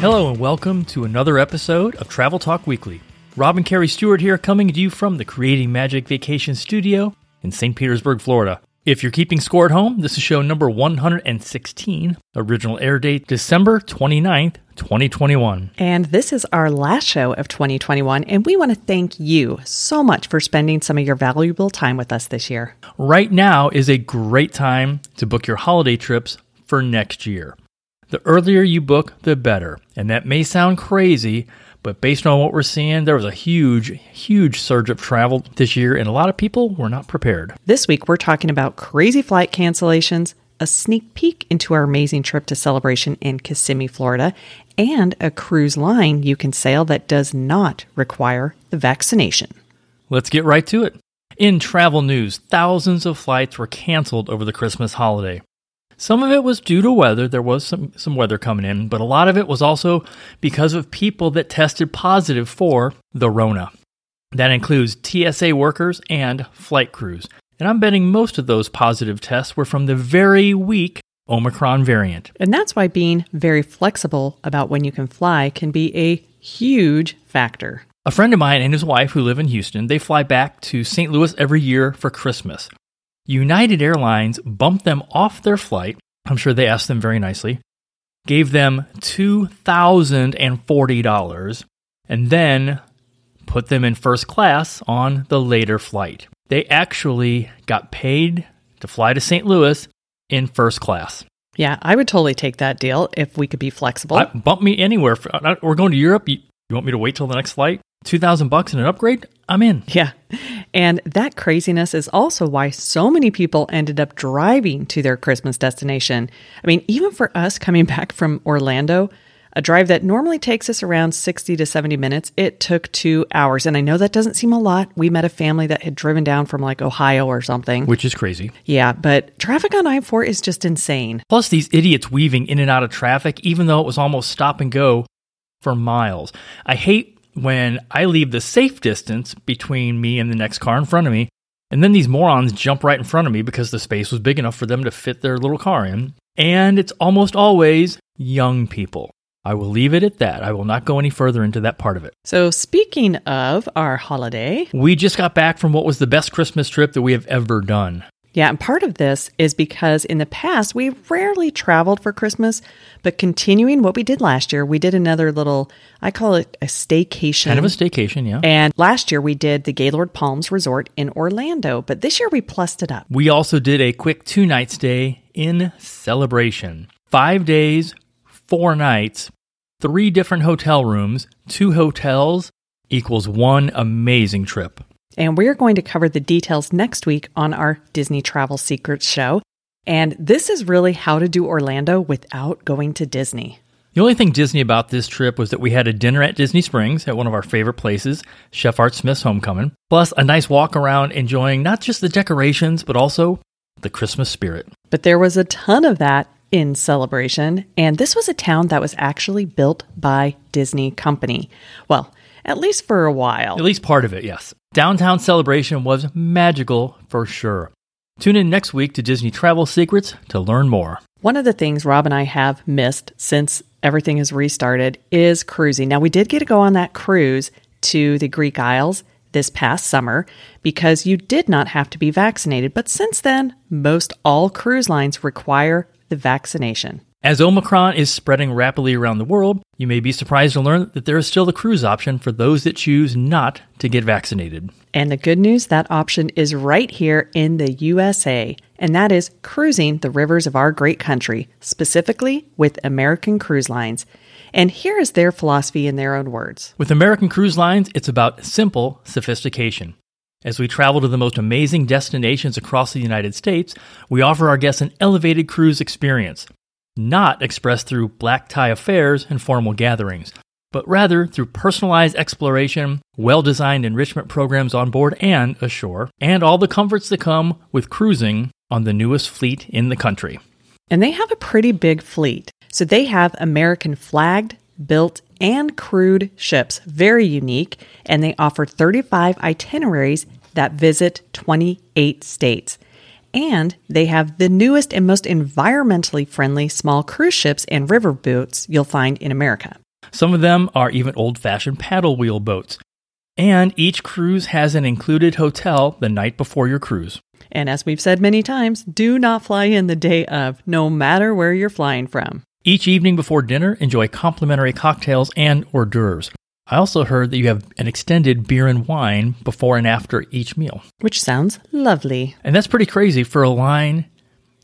Hello and welcome to another episode of Travel Talk Weekly. Rob and Kerri Stewart here coming to you from the Creating Magic Vacation Studio in St. Petersburg, Florida. If you're keeping score at home, this is show number 116, original air date December 29th, 2021. And this is our last show of 2021, and we want to thank you so much for spending some of your valuable time with us this year. Right now is a great time to book your holiday trips for next year. The earlier you book, the better. And that may sound crazy, but based on what we're seeing, there was a huge, huge surge of travel this year, and a lot of people were not prepared. This week, we're talking about crazy flight cancellations, a sneak peek into our amazing trip to celebration in Kissimmee, Florida, and a cruise line you can sail that does not require the vaccination. Let's get right to it. In travel news, thousands of flights were canceled over the Christmas holiday. Some of it was due to weather. There was some, some weather coming in, but a lot of it was also because of people that tested positive for the Rona. That includes TSA workers and flight crews. And I'm betting most of those positive tests were from the very weak Omicron variant. And that's why being very flexible about when you can fly can be a huge factor. A friend of mine and his wife who live in Houston, they fly back to St. Louis every year for Christmas. United Airlines bumped them off their flight. I'm sure they asked them very nicely, gave them $2,040, and then put them in first class on the later flight. They actually got paid to fly to St. Louis in first class. Yeah, I would totally take that deal if we could be flexible. I, bump me anywhere. Uh, we're going to Europe. You, want me to wait till the next flight? 2000 bucks and an upgrade? I'm in. Yeah. And that craziness is also why so many people ended up driving to their Christmas destination. I mean, even for us coming back from Orlando, a drive that normally takes us around 60 to 70 minutes, it took two hours. And I know that doesn't seem a lot. We met a family that had driven down from like Ohio or something. Which is crazy. Yeah, but traffic on I 4 is just insane. Plus, these idiots weaving in and out of traffic, even though it was almost stop and go for miles. I hate when I leave the safe distance between me and the next car in front of me, and then these morons jump right in front of me because the space was big enough for them to fit their little car in. And it's almost always young people. I will leave it at that. I will not go any further into that part of it. So, speaking of our holiday, we just got back from what was the best Christmas trip that we have ever done. Yeah, and part of this is because in the past we rarely traveled for Christmas, but continuing what we did last year, we did another little, I call it a staycation. Kind of a staycation, yeah. And last year we did the Gaylord Palms Resort in Orlando, but this year we plussed it up. We also did a quick two night stay in celebration. Five days, four nights, three different hotel rooms, two hotels equals one amazing trip. And we're going to cover the details next week on our Disney Travel Secrets show. And this is really how to do Orlando without going to Disney. The only thing Disney about this trip was that we had a dinner at Disney Springs at one of our favorite places, Chef Art Smith's Homecoming, plus a nice walk around enjoying not just the decorations, but also the Christmas spirit. But there was a ton of that in celebration, and this was a town that was actually built by Disney Company. Well, at least for a while. At least part of it, yes. Downtown Celebration was magical for sure. Tune in next week to Disney Travel Secrets to learn more. One of the things Rob and I have missed since everything has restarted is cruising. Now, we did get to go on that cruise to the Greek Isles this past summer because you did not have to be vaccinated. But since then, most all cruise lines require the vaccination. As Omicron is spreading rapidly around the world, you may be surprised to learn that there is still a cruise option for those that choose not to get vaccinated. And the good news that option is right here in the USA, and that is cruising the rivers of our great country, specifically with American Cruise Lines. And here is their philosophy in their own words. With American Cruise Lines, it's about simple sophistication. As we travel to the most amazing destinations across the United States, we offer our guests an elevated cruise experience not expressed through black tie affairs and formal gatherings. but rather through personalized exploration, well designed enrichment programs on board and ashore, and all the comforts that come with cruising on the newest fleet in the country. And they have a pretty big fleet. So they have American flagged, built, and crewed ships, very unique, and they offer 35 itineraries that visit 28 states. And they have the newest and most environmentally friendly small cruise ships and river boats you'll find in America. Some of them are even old fashioned paddle wheel boats. And each cruise has an included hotel the night before your cruise. And as we've said many times, do not fly in the day of, no matter where you're flying from. Each evening before dinner, enjoy complimentary cocktails and hors d'oeuvres. I also heard that you have an extended beer and wine before and after each meal. Which sounds lovely. And that's pretty crazy for a line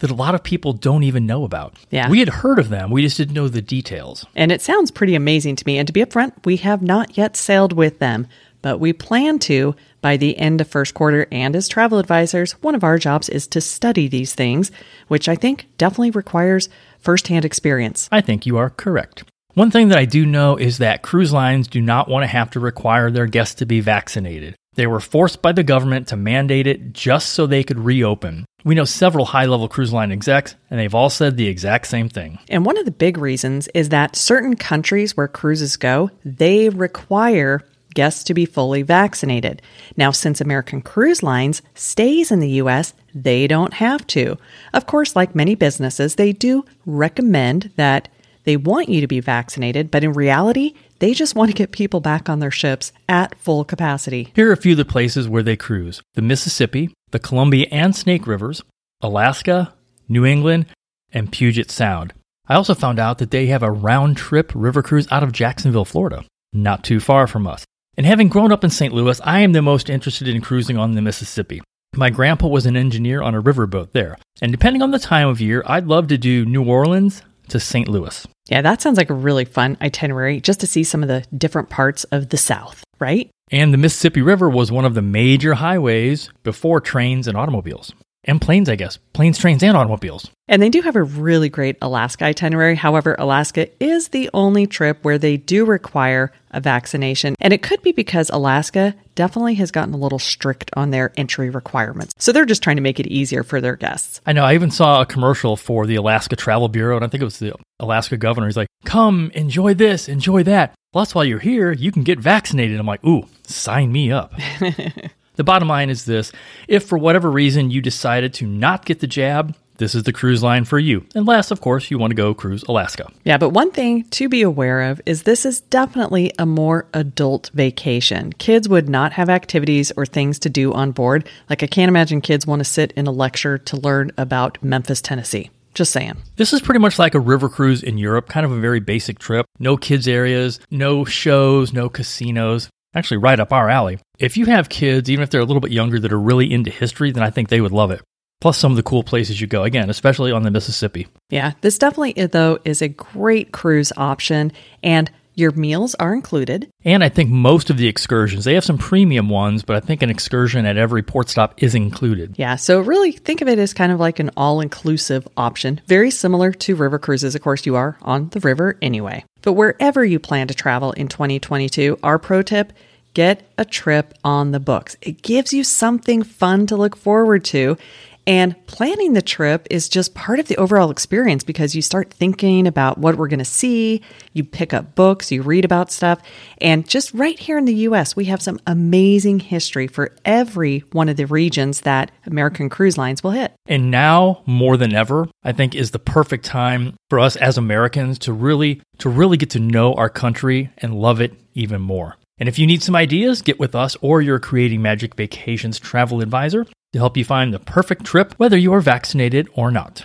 that a lot of people don't even know about. Yeah. We had heard of them, we just didn't know the details. And it sounds pretty amazing to me. And to be upfront, we have not yet sailed with them, but we plan to by the end of first quarter. And as travel advisors, one of our jobs is to study these things, which I think definitely requires firsthand experience. I think you are correct. One thing that I do know is that cruise lines do not want to have to require their guests to be vaccinated. They were forced by the government to mandate it just so they could reopen. We know several high level cruise line execs, and they've all said the exact same thing. And one of the big reasons is that certain countries where cruises go, they require guests to be fully vaccinated. Now, since American Cruise Lines stays in the US, they don't have to. Of course, like many businesses, they do recommend that they want you to be vaccinated, but in reality, they just want to get people back on their ships at full capacity. Here are a few of the places where they cruise the Mississippi, the Columbia and Snake Rivers, Alaska, New England, and Puget Sound. I also found out that they have a round trip river cruise out of Jacksonville, Florida, not too far from us. And having grown up in St. Louis, I am the most interested in cruising on the Mississippi. My grandpa was an engineer on a riverboat there, and depending on the time of year, I'd love to do New Orleans to St. Louis. Yeah, that sounds like a really fun itinerary just to see some of the different parts of the South, right? And the Mississippi River was one of the major highways before trains and automobiles. And planes, I guess. Planes, trains, and automobiles. And they do have a really great Alaska itinerary. However, Alaska is the only trip where they do require a vaccination. And it could be because Alaska definitely has gotten a little strict on their entry requirements. So they're just trying to make it easier for their guests. I know. I even saw a commercial for the Alaska Travel Bureau, and I think it was the Alaska governor. He's like, come, enjoy this, enjoy that. Plus, while you're here, you can get vaccinated. I'm like, ooh, sign me up. the bottom line is this if for whatever reason you decided to not get the jab, this is the cruise line for you. Unless, of course, you want to go cruise Alaska. Yeah, but one thing to be aware of is this is definitely a more adult vacation. Kids would not have activities or things to do on board. Like, I can't imagine kids want to sit in a lecture to learn about Memphis, Tennessee. Just saying. This is pretty much like a river cruise in Europe, kind of a very basic trip. No kids' areas, no shows, no casinos. Actually, right up our alley. If you have kids, even if they're a little bit younger, that are really into history, then I think they would love it. Plus, some of the cool places you go, again, especially on the Mississippi. Yeah, this definitely, uh, though, is a great cruise option. And your meals are included. And I think most of the excursions, they have some premium ones, but I think an excursion at every port stop is included. Yeah, so really think of it as kind of like an all inclusive option, very similar to river cruises. Of course, you are on the river anyway. But wherever you plan to travel in 2022, our pro tip get a trip on the books. It gives you something fun to look forward to. And planning the trip is just part of the overall experience because you start thinking about what we're going to see, you pick up books, you read about stuff. And just right here in the US, we have some amazing history for every one of the regions that American Cruise Lines will hit. And now more than ever, I think is the perfect time for us as Americans to really to really get to know our country and love it even more. And if you need some ideas, get with us or your Creating Magic Vacations travel advisor to help you find the perfect trip, whether you are vaccinated or not.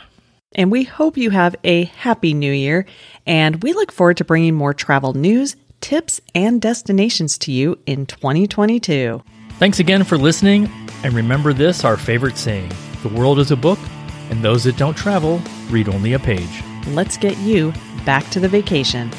And we hope you have a happy new year. And we look forward to bringing more travel news, tips, and destinations to you in 2022. Thanks again for listening. And remember this our favorite saying the world is a book, and those that don't travel read only a page. Let's get you back to the vacation.